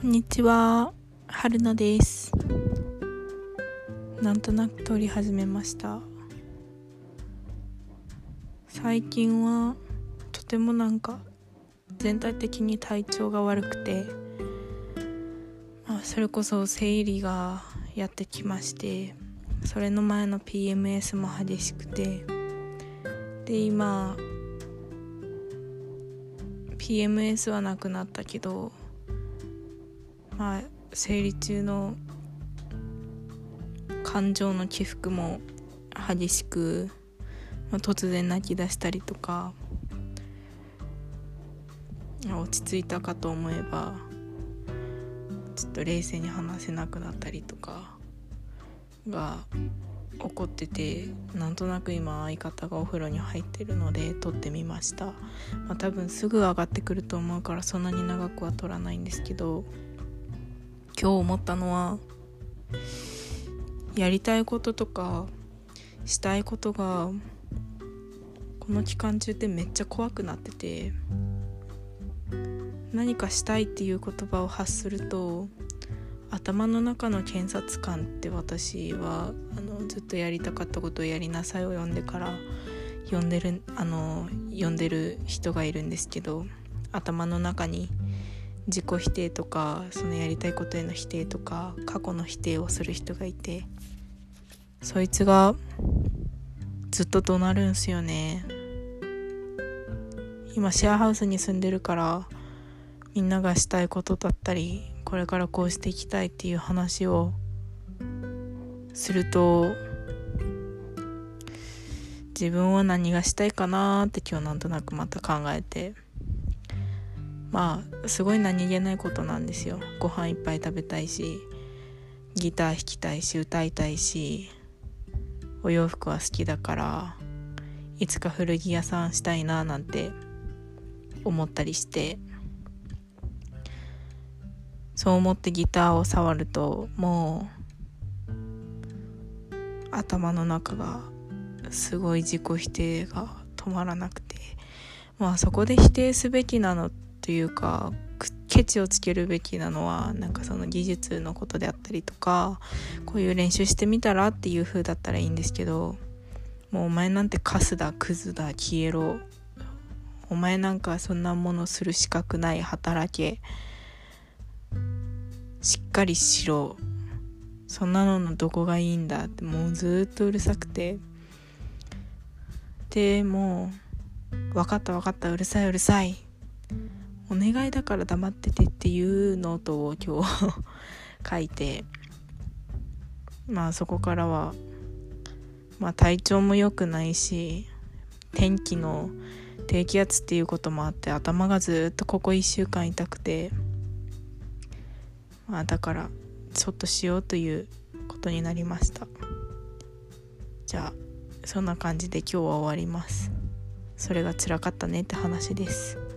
こんにちは。春菜です。なんとなく撮り始めました。最近はとてもなんか全体的に体調が悪くて、まあ、それこそ生理がやってきましてそれの前の PMS も激しくてで今 PMS はなくなったけどまあ生理中の感情の起伏も激しく、まあ、突然泣き出したりとか落ち着いたかと思えばちょっと冷静に話せなくなったりとかが起こっててなんとなく今相方がお風呂に入ってるので撮ってみました、まあ、多分すぐ上がってくると思うからそんなに長くは撮らないんですけど今日思ったのはやりたいこととかしたいことがこの期間中ってめっちゃ怖くなってて何かしたいっていう言葉を発すると頭の中の検察官って私はあのずっとやりたかったことをやりなさいを読んでから読んでるあの読んでる人がいるんですけど頭の中に自己否定とかそのやりたいことへの否定とか過去の否定をする人がいてそいつがずっと怒鳴るんすよね。今シェアハウスに住んでるからみんながしたいことだったりこれからこうしていきたいっていう話をすると自分は何がしたいかなって今日なんとなくまた考えてまあすごい何気ないことなんですよ。ご飯いっぱい食べたいしギター弾きたいし歌いたいしお洋服は好きだからいつか古着屋さんしたいななんて思ったりしてそう思ってギターを触るともう頭の中がすごい自己否定が止まらなくてまあそこで否定すべきなのってというかケチをつけるべきなのはなんかその技術のことであったりとかこういう練習してみたらっていう風だったらいいんですけどもうお前なんてカスだクズだ消えろお前なんかそんなものする資格ない働けしっかりしろそんなののどこがいいんだってもうずっとうるさくて。でもう分かった分かったうるさいうるさい。お願いだから黙っててっていうノートを今日 書いてまあそこからはまあ体調も良くないし天気の低気圧っていうこともあって頭がずっとここ1週間痛くてまあだからちょっとしようということになりました。じゃあそんな感じで今日は終わります。それが辛かったねって話です。